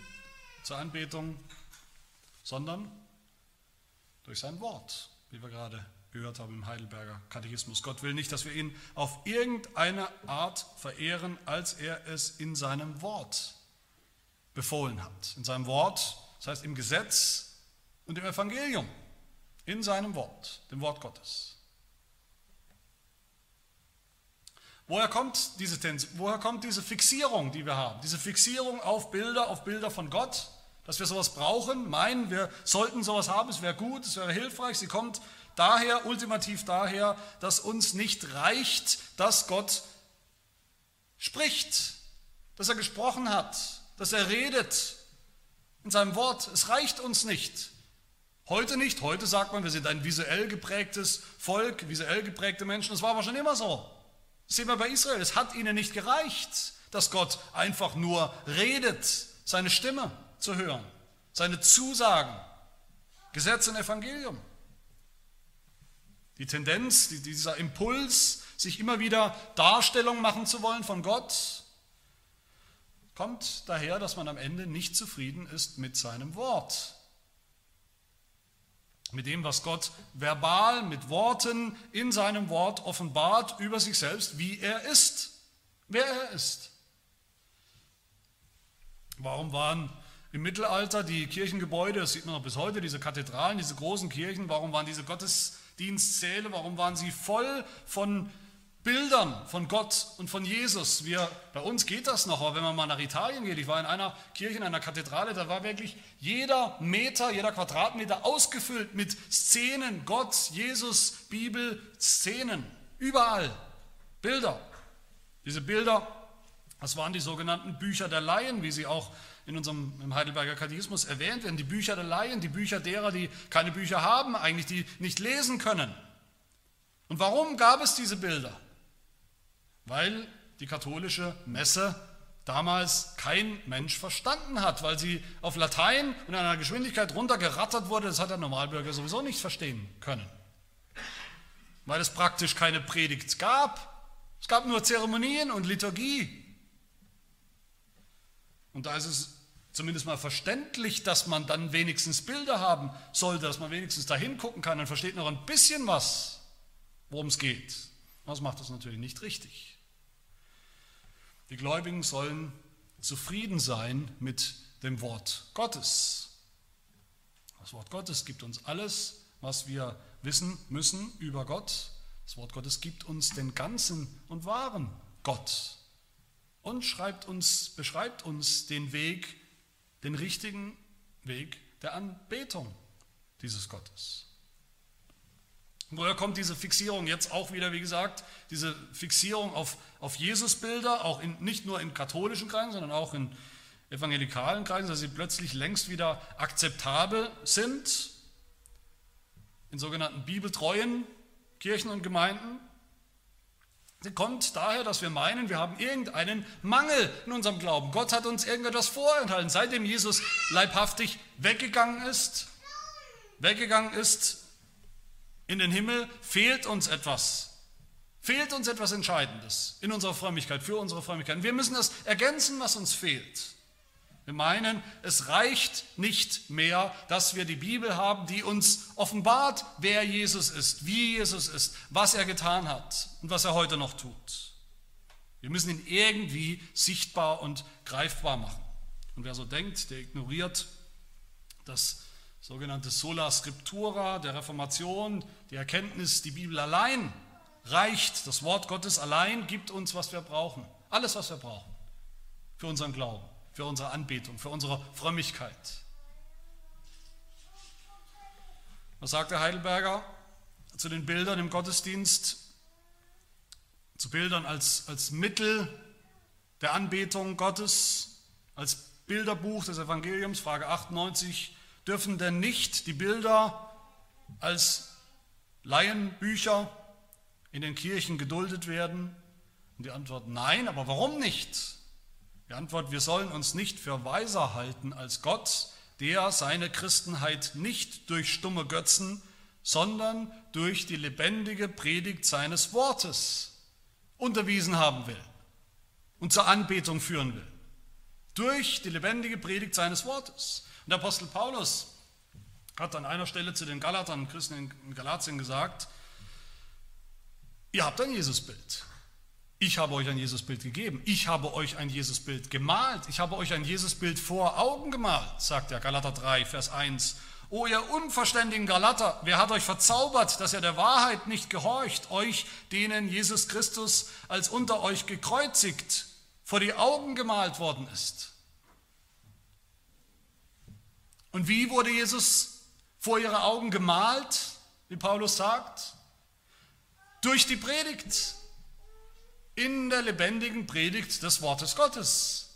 zur Anbetung, sondern durch sein Wort, wie wir gerade gehört haben im Heidelberger Katechismus. Gott will nicht, dass wir ihn auf irgendeine Art verehren, als er es in seinem Wort befohlen hat. In seinem Wort, das heißt im Gesetz und im Evangelium, in seinem Wort, dem Wort Gottes. Woher kommt diese woher kommt diese Fixierung, die wir haben? Diese Fixierung auf Bilder, auf Bilder von Gott, dass wir sowas brauchen, meinen, wir sollten sowas haben, es wäre gut, es wäre hilfreich. Sie kommt daher, ultimativ daher, dass uns nicht reicht, dass Gott spricht, dass er gesprochen hat, dass er redet in seinem Wort. Es reicht uns nicht. Heute nicht. Heute sagt man, wir sind ein visuell geprägtes Volk, visuell geprägte Menschen. Das war aber schon immer so. Das sehen wir bei Israel. Es hat ihnen nicht gereicht, dass Gott einfach nur redet, seine Stimme zu hören, seine Zusagen, Gesetz und Evangelium. Die Tendenz, dieser Impuls, sich immer wieder Darstellung machen zu wollen von Gott, kommt daher, dass man am Ende nicht zufrieden ist mit seinem Wort mit dem, was Gott verbal mit Worten in seinem Wort offenbart über sich selbst, wie er ist, wer er ist. Warum waren im Mittelalter die Kirchengebäude, das sieht man noch bis heute, diese Kathedralen, diese großen Kirchen, warum waren diese Gottesdienstsäle, warum waren sie voll von Bildern von Gott und von Jesus. Wir, bei uns geht das noch, aber wenn man mal nach Italien geht, ich war in einer Kirche, in einer Kathedrale, da war wirklich jeder Meter, jeder Quadratmeter ausgefüllt mit Szenen, Gott, Jesus, Bibel, Szenen, überall Bilder. Diese Bilder, das waren die sogenannten Bücher der Laien, wie sie auch in unserem im Heidelberger Katechismus erwähnt werden. Die Bücher der Laien, die Bücher derer, die keine Bücher haben, eigentlich die nicht lesen können. Und warum gab es diese Bilder? Weil die katholische Messe damals kein Mensch verstanden hat, weil sie auf Latein in einer Geschwindigkeit runtergerattert wurde, das hat der Normalbürger sowieso nicht verstehen können. Weil es praktisch keine Predigt gab. Es gab nur Zeremonien und Liturgie. Und da ist es zumindest mal verständlich, dass man dann wenigstens Bilder haben sollte, dass man wenigstens da hingucken kann und versteht noch ein bisschen was, worum es geht. Das macht das natürlich nicht richtig. Die Gläubigen sollen zufrieden sein mit dem Wort Gottes. Das Wort Gottes gibt uns alles, was wir wissen müssen über Gott. Das Wort Gottes gibt uns den ganzen und wahren Gott und schreibt uns, beschreibt uns den Weg, den richtigen Weg der Anbetung dieses Gottes. Woher kommt diese Fixierung jetzt auch wieder, wie gesagt, diese Fixierung auf, auf Jesusbilder, auch in, nicht nur in katholischen Kreisen, sondern auch in evangelikalen Kreisen, dass sie plötzlich längst wieder akzeptabel sind, in sogenannten bibeltreuen Kirchen und Gemeinden. Sie kommt daher, dass wir meinen, wir haben irgendeinen Mangel in unserem Glauben. Gott hat uns irgendetwas vorenthalten. Seitdem Jesus leibhaftig weggegangen ist, weggegangen ist in den Himmel fehlt uns etwas. Fehlt uns etwas Entscheidendes in unserer Frömmigkeit, für unsere Frömmigkeit. Wir müssen das ergänzen, was uns fehlt. Wir meinen, es reicht nicht mehr, dass wir die Bibel haben, die uns offenbart, wer Jesus ist, wie Jesus ist, was er getan hat und was er heute noch tut. Wir müssen ihn irgendwie sichtbar und greifbar machen. Und wer so denkt, der ignoriert das sogenannte Sola Scriptura der Reformation, die Erkenntnis, die Bibel allein reicht, das Wort Gottes allein gibt uns, was wir brauchen. Alles, was wir brauchen. Für unseren Glauben, für unsere Anbetung, für unsere Frömmigkeit. Was sagt der Heidelberger zu den Bildern im Gottesdienst? Zu Bildern als, als Mittel der Anbetung Gottes, als Bilderbuch des Evangeliums, Frage 98, dürfen denn nicht die Bilder als Laienbücher in den Kirchen geduldet werden? Und die Antwort nein, aber warum nicht? Die Antwort, wir sollen uns nicht für weiser halten als Gott, der seine Christenheit nicht durch stumme Götzen, sondern durch die lebendige Predigt seines Wortes unterwiesen haben will und zur Anbetung führen will. Durch die lebendige Predigt seines Wortes. Und der Apostel Paulus hat an einer Stelle zu den Galatern, Christen in Galatien gesagt, ihr habt ein Jesusbild. Ich habe euch ein Jesusbild gegeben. Ich habe euch ein Jesusbild gemalt. Ich habe euch ein Jesusbild vor Augen gemalt, sagt der Galater 3, Vers 1. O ihr unverständigen Galater, wer hat euch verzaubert, dass ihr der Wahrheit nicht gehorcht, euch, denen Jesus Christus als unter euch gekreuzigt vor die Augen gemalt worden ist? Und wie wurde Jesus vor ihre Augen gemalt, wie Paulus sagt? Durch die Predigt, in der lebendigen Predigt des Wortes Gottes.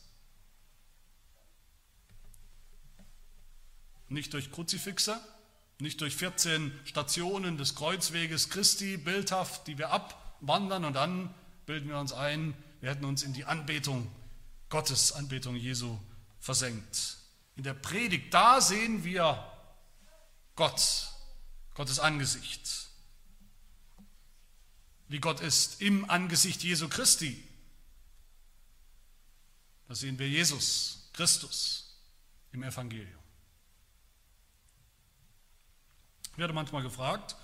Nicht durch Kruzifixe, nicht durch 14 Stationen des Kreuzweges Christi, bildhaft, die wir abwandern und dann bilden wir uns ein, wir hätten uns in die Anbetung Gottes, Anbetung Jesu versenkt. In der Predigt, da sehen wir Gott, Gottes Angesicht. Wie Gott ist im Angesicht Jesu Christi. Da sehen wir Jesus, Christus im Evangelium. Ich werde manchmal gefragt,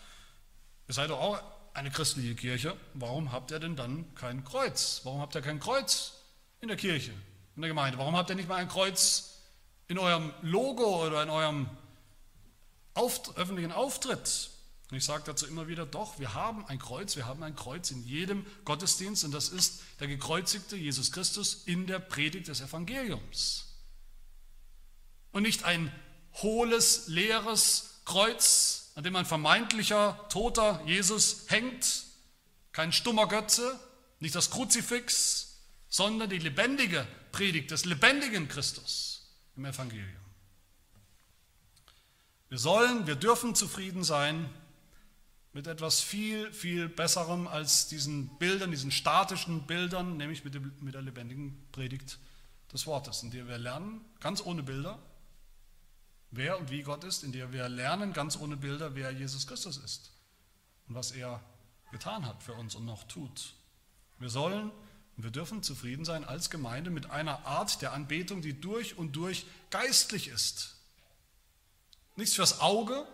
ihr seid doch auch eine christliche Kirche, warum habt ihr denn dann kein Kreuz? Warum habt ihr kein Kreuz in der Kirche, in der Gemeinde? Warum habt ihr nicht mal ein Kreuz in eurem Logo oder in eurem Auft öffentlichen Auftritt. Und ich sage dazu immer wieder, doch, wir haben ein Kreuz, wir haben ein Kreuz in jedem Gottesdienst und das ist der gekreuzigte Jesus Christus in der Predigt des Evangeliums. Und nicht ein hohles, leeres Kreuz, an dem ein vermeintlicher, toter Jesus hängt, kein stummer Götze, nicht das Kruzifix, sondern die lebendige Predigt des lebendigen Christus im Evangelium. Wir sollen, wir dürfen zufrieden sein mit etwas viel, viel Besserem als diesen Bildern, diesen statischen Bildern, nämlich mit, dem, mit der lebendigen Predigt des Wortes, in der wir lernen, ganz ohne Bilder, wer und wie Gott ist, in der wir lernen, ganz ohne Bilder, wer Jesus Christus ist und was er getan hat für uns und noch tut. Wir sollen und wir dürfen zufrieden sein als Gemeinde mit einer Art der Anbetung, die durch und durch geistlich ist Nichts fürs Auge,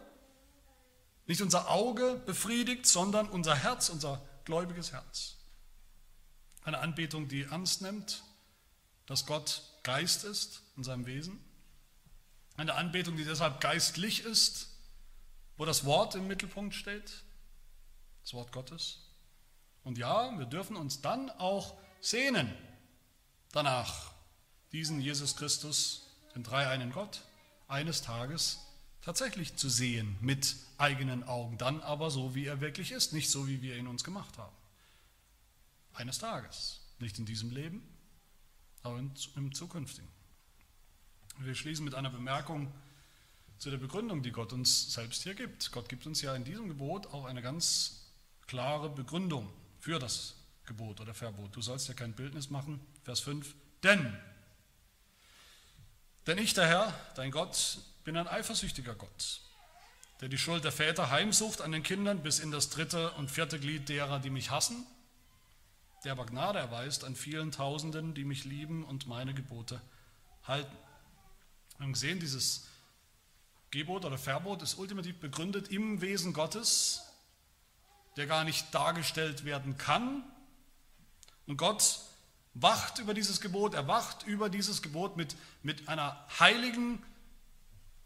nicht unser Auge befriedigt, sondern unser Herz, unser gläubiges Herz. Eine Anbetung, die ernst nimmt, dass Gott Geist ist in seinem Wesen. Eine Anbetung, die deshalb geistlich ist, wo das Wort im Mittelpunkt steht, das Wort Gottes. Und ja, wir dürfen uns dann auch sehnen danach, diesen Jesus Christus, den dreieinen Gott, eines Tages tatsächlich zu sehen mit eigenen Augen, dann aber so, wie er wirklich ist, nicht so, wie wir ihn uns gemacht haben. Eines Tages, nicht in diesem Leben, aber im zukünftigen. Wir schließen mit einer Bemerkung zu der Begründung, die Gott uns selbst hier gibt. Gott gibt uns ja in diesem Gebot auch eine ganz klare Begründung für das Gebot oder Verbot. Du sollst ja kein Bildnis machen. Vers 5. Denn, denn ich, der Herr, dein Gott, bin ein eifersüchtiger Gott, der die Schuld der Väter heimsucht an den Kindern bis in das dritte und vierte Glied derer, die mich hassen, der aber Gnade erweist an vielen Tausenden, die mich lieben und meine Gebote halten. Wir haben gesehen, dieses Gebot oder Verbot ist ultimativ begründet im Wesen Gottes, der gar nicht dargestellt werden kann. Und Gott wacht über dieses Gebot, er wacht über dieses Gebot mit, mit einer heiligen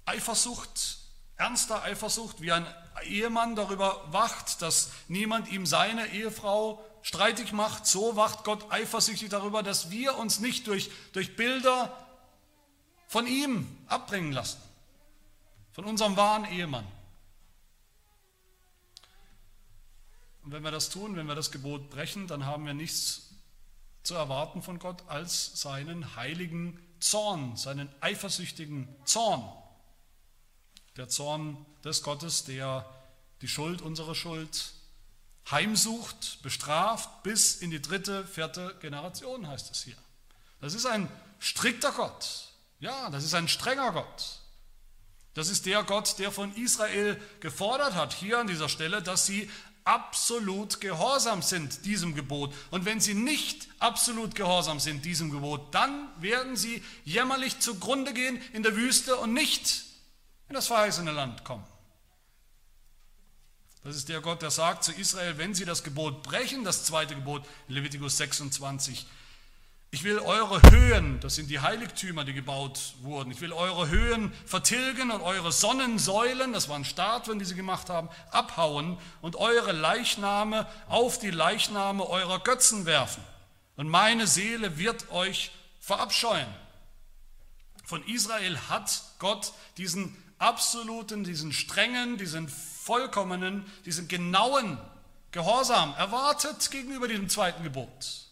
Eifersucht, ernster Eifersucht, wie ein Ehemann darüber wacht, dass niemand ihm seine Ehefrau streitig macht, so wacht Gott eifersüchtig darüber, dass wir uns nicht durch, durch Bilder von ihm abbringen lassen, von unserem wahren Ehemann. Und wenn wir das tun, wenn wir das Gebot brechen, dann haben wir nichts zu erwarten von Gott als seinen heiligen Zorn, seinen eifersüchtigen Zorn der Zorn des Gottes, der die Schuld, unsere Schuld, heimsucht, bestraft bis in die dritte, vierte Generation, heißt es hier. Das ist ein strikter Gott. Ja, das ist ein strenger Gott. Das ist der Gott, der von Israel gefordert hat, hier an dieser Stelle, dass sie absolut gehorsam sind diesem Gebot. Und wenn sie nicht absolut gehorsam sind diesem Gebot, dann werden sie jämmerlich zugrunde gehen in der Wüste und nicht in das verheißene Land kommen. Das ist der Gott, der sagt zu Israel, wenn sie das Gebot brechen, das zweite Gebot, Levitikus 26, ich will eure Höhen, das sind die Heiligtümer, die gebaut wurden, ich will eure Höhen vertilgen und eure Sonnensäulen, das waren Statuen, die sie gemacht haben, abhauen und eure Leichname auf die Leichname eurer Götzen werfen. Und meine Seele wird euch verabscheuen. Von Israel hat Gott diesen absoluten, diesen strengen, diesen vollkommenen, diesen genauen Gehorsam erwartet gegenüber diesem zweiten Gebot.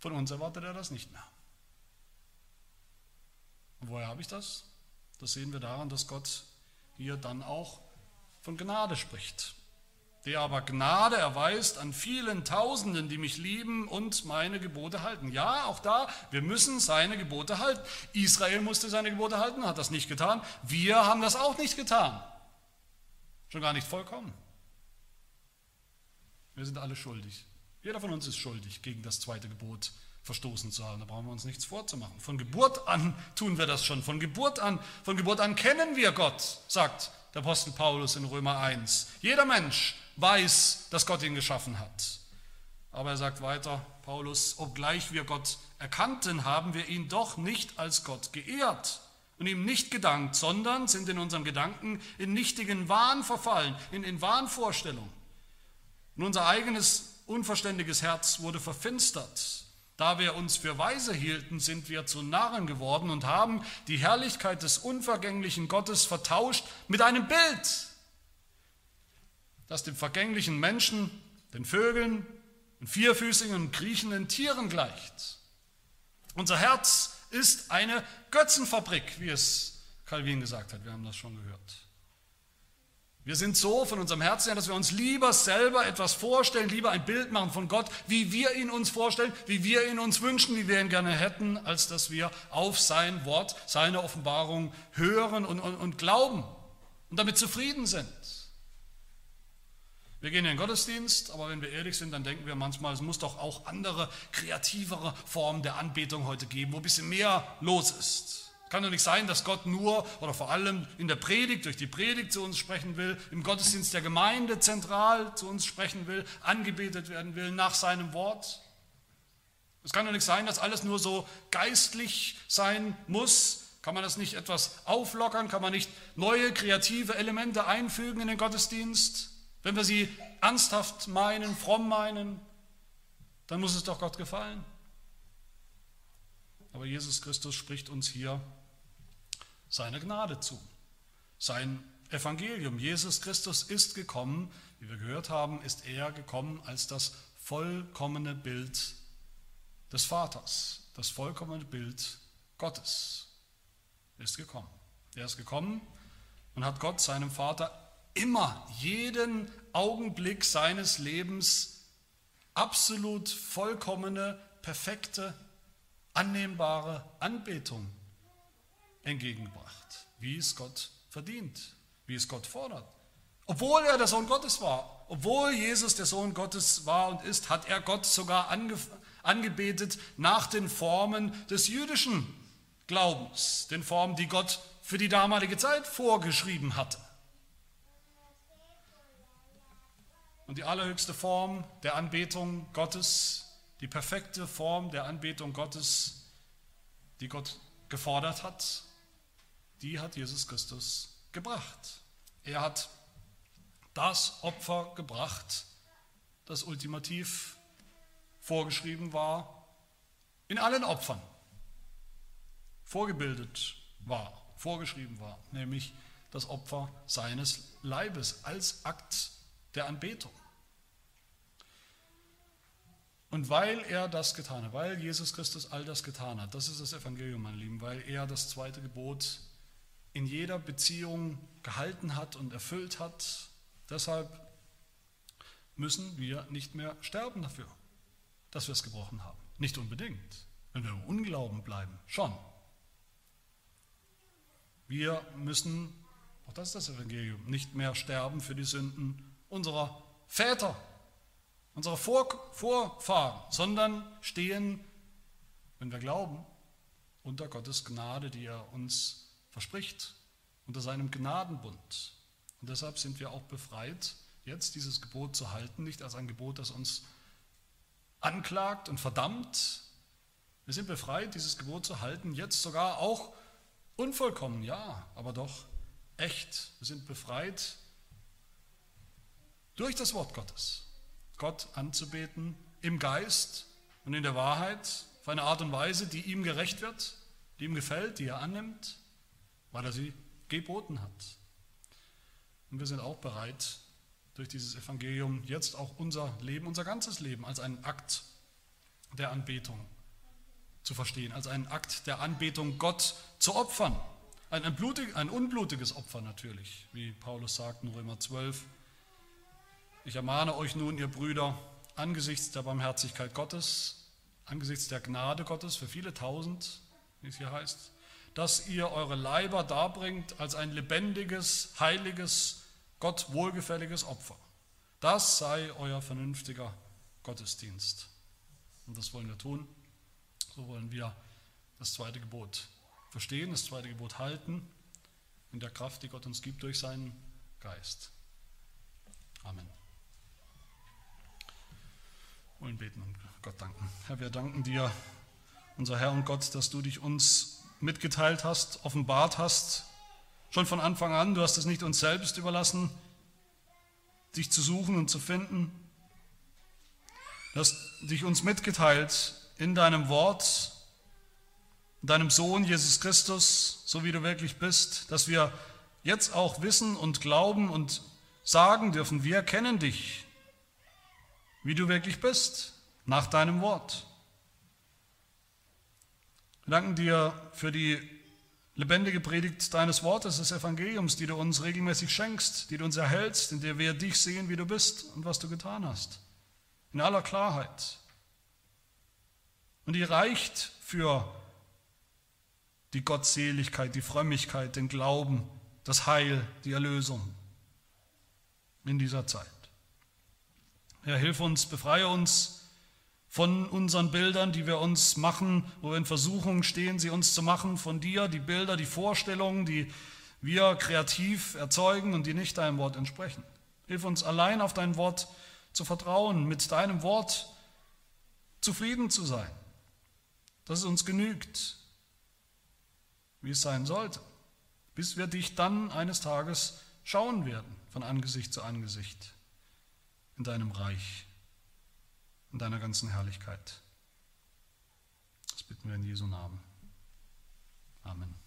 Von uns erwartet er das nicht mehr. Und woher habe ich das? Das sehen wir daran, dass Gott hier dann auch von Gnade spricht der aber Gnade erweist an vielen Tausenden, die mich lieben und meine Gebote halten. Ja, auch da, wir müssen seine Gebote halten. Israel musste seine Gebote halten, hat das nicht getan. Wir haben das auch nicht getan. Schon gar nicht vollkommen. Wir sind alle schuldig. Jeder von uns ist schuldig, gegen das zweite Gebot verstoßen zu haben. Da brauchen wir uns nichts vorzumachen. Von Geburt an tun wir das schon. Von Geburt an, von Geburt an kennen wir Gott, sagt der Apostel Paulus in Römer 1. Jeder Mensch weiß, dass Gott ihn geschaffen hat. Aber er sagt weiter, Paulus, obgleich wir Gott erkannten, haben wir ihn doch nicht als Gott geehrt und ihm nicht gedankt, sondern sind in unserem Gedanken in nichtigen Wahn verfallen, in, in Wahnvorstellungen. Und unser eigenes unverständiges Herz wurde verfinstert. Da wir uns für weise hielten, sind wir zu Narren geworden und haben die Herrlichkeit des unvergänglichen Gottes vertauscht mit einem Bild, das dem vergänglichen Menschen, den Vögeln, den vierfüßigen und kriechenden Tieren gleicht. Unser Herz ist eine Götzenfabrik, wie es Calvin gesagt hat. Wir haben das schon gehört. Wir sind so von unserem Herzen her, dass wir uns lieber selber etwas vorstellen, lieber ein Bild machen von Gott, wie wir ihn uns vorstellen, wie wir ihn uns wünschen, wie wir ihn gerne hätten, als dass wir auf sein Wort, seine Offenbarung hören und, und, und glauben und damit zufrieden sind. Wir gehen in den Gottesdienst, aber wenn wir ehrlich sind, dann denken wir manchmal, es muss doch auch andere, kreativere Formen der Anbetung heute geben, wo ein bisschen mehr los ist. Kann doch nicht sein, dass Gott nur oder vor allem in der Predigt, durch die Predigt zu uns sprechen will, im Gottesdienst der Gemeinde zentral zu uns sprechen will, angebetet werden will nach seinem Wort. Es kann doch nicht sein, dass alles nur so geistlich sein muss. Kann man das nicht etwas auflockern? Kann man nicht neue kreative Elemente einfügen in den Gottesdienst? Wenn wir sie ernsthaft meinen, fromm meinen, dann muss es doch Gott gefallen. Aber Jesus Christus spricht uns hier seine Gnade zu, sein Evangelium. Jesus Christus ist gekommen, wie wir gehört haben, ist er gekommen als das vollkommene Bild des Vaters, das vollkommene Bild Gottes ist gekommen. Er ist gekommen und hat Gott, seinem Vater, immer, jeden Augenblick seines Lebens absolut vollkommene, perfekte, annehmbare Anbetung entgegengebracht, wie es Gott verdient, wie es Gott fordert. Obwohl er der Sohn Gottes war, obwohl Jesus der Sohn Gottes war und ist, hat er Gott sogar ange, angebetet nach den Formen des jüdischen Glaubens, den Formen, die Gott für die damalige Zeit vorgeschrieben hatte. Und die allerhöchste Form der Anbetung Gottes, die perfekte Form der Anbetung Gottes, die Gott gefordert hat, die hat Jesus Christus gebracht. Er hat das Opfer gebracht, das ultimativ vorgeschrieben war, in allen Opfern vorgebildet war, vorgeschrieben war, nämlich das Opfer seines Leibes als Akt der Anbetung. Und weil er das getan hat, weil Jesus Christus all das getan hat, das ist das Evangelium, meine Lieben, weil er das zweite Gebot in jeder Beziehung gehalten hat und erfüllt hat. Deshalb müssen wir nicht mehr sterben dafür, dass wir es gebrochen haben. Nicht unbedingt. Wenn wir im Unglauben bleiben, schon. Wir müssen, auch das ist das Evangelium, nicht mehr sterben für die Sünden unserer Väter, unserer Vorfahren, sondern stehen, wenn wir glauben, unter Gottes Gnade, die er uns verspricht, unter seinem Gnadenbund. Und deshalb sind wir auch befreit, jetzt dieses Gebot zu halten, nicht als ein Gebot, das uns anklagt und verdammt. Wir sind befreit, dieses Gebot zu halten, jetzt sogar auch unvollkommen, ja, aber doch echt. Wir sind befreit durch das Wort Gottes. Gott anzubeten im Geist und in der Wahrheit auf eine Art und Weise, die ihm gerecht wird, die ihm gefällt, die er annimmt weil er sie geboten hat. Und wir sind auch bereit, durch dieses Evangelium jetzt auch unser Leben, unser ganzes Leben als einen Akt der Anbetung zu verstehen, als einen Akt der Anbetung Gott zu opfern. Ein, ein, blutig, ein unblutiges Opfer natürlich, wie Paulus sagt in Römer 12. Ich ermahne euch nun, ihr Brüder, angesichts der Barmherzigkeit Gottes, angesichts der Gnade Gottes für viele tausend, wie es hier heißt, dass ihr eure Leiber darbringt als ein lebendiges, heiliges, Gott wohlgefälliges Opfer. Das sei euer vernünftiger Gottesdienst. Und das wollen wir tun. So wollen wir das zweite Gebot verstehen, das zweite Gebot halten, in der Kraft, die Gott uns gibt durch seinen Geist. Amen. Und wollen beten und Gott danken. Herr, wir danken dir, unser Herr und Gott, dass du dich uns mitgeteilt hast, offenbart hast, schon von Anfang an. Du hast es nicht uns selbst überlassen, dich zu suchen und zu finden. Du hast dich uns mitgeteilt in deinem Wort, in deinem Sohn Jesus Christus, so wie du wirklich bist, dass wir jetzt auch wissen und glauben und sagen dürfen, wir kennen dich, wie du wirklich bist, nach deinem Wort. Wir danken dir für die lebendige Predigt deines Wortes, des Evangeliums, die du uns regelmäßig schenkst, die du uns erhältst, in der wir dich sehen, wie du bist und was du getan hast. In aller Klarheit. Und die reicht für die Gottseligkeit, die Frömmigkeit, den Glauben, das Heil, die Erlösung in dieser Zeit. Herr, hilf uns, befreie uns von unseren Bildern, die wir uns machen, wo wir in Versuchung stehen, sie uns zu machen, von dir, die Bilder, die Vorstellungen, die wir kreativ erzeugen und die nicht deinem Wort entsprechen. Hilf uns allein auf dein Wort zu vertrauen, mit deinem Wort zufrieden zu sein, dass es uns genügt, wie es sein sollte, bis wir dich dann eines Tages schauen werden, von Angesicht zu Angesicht in deinem Reich, in deiner ganzen Herrlichkeit. Das bitten wir in Jesu Namen. Amen.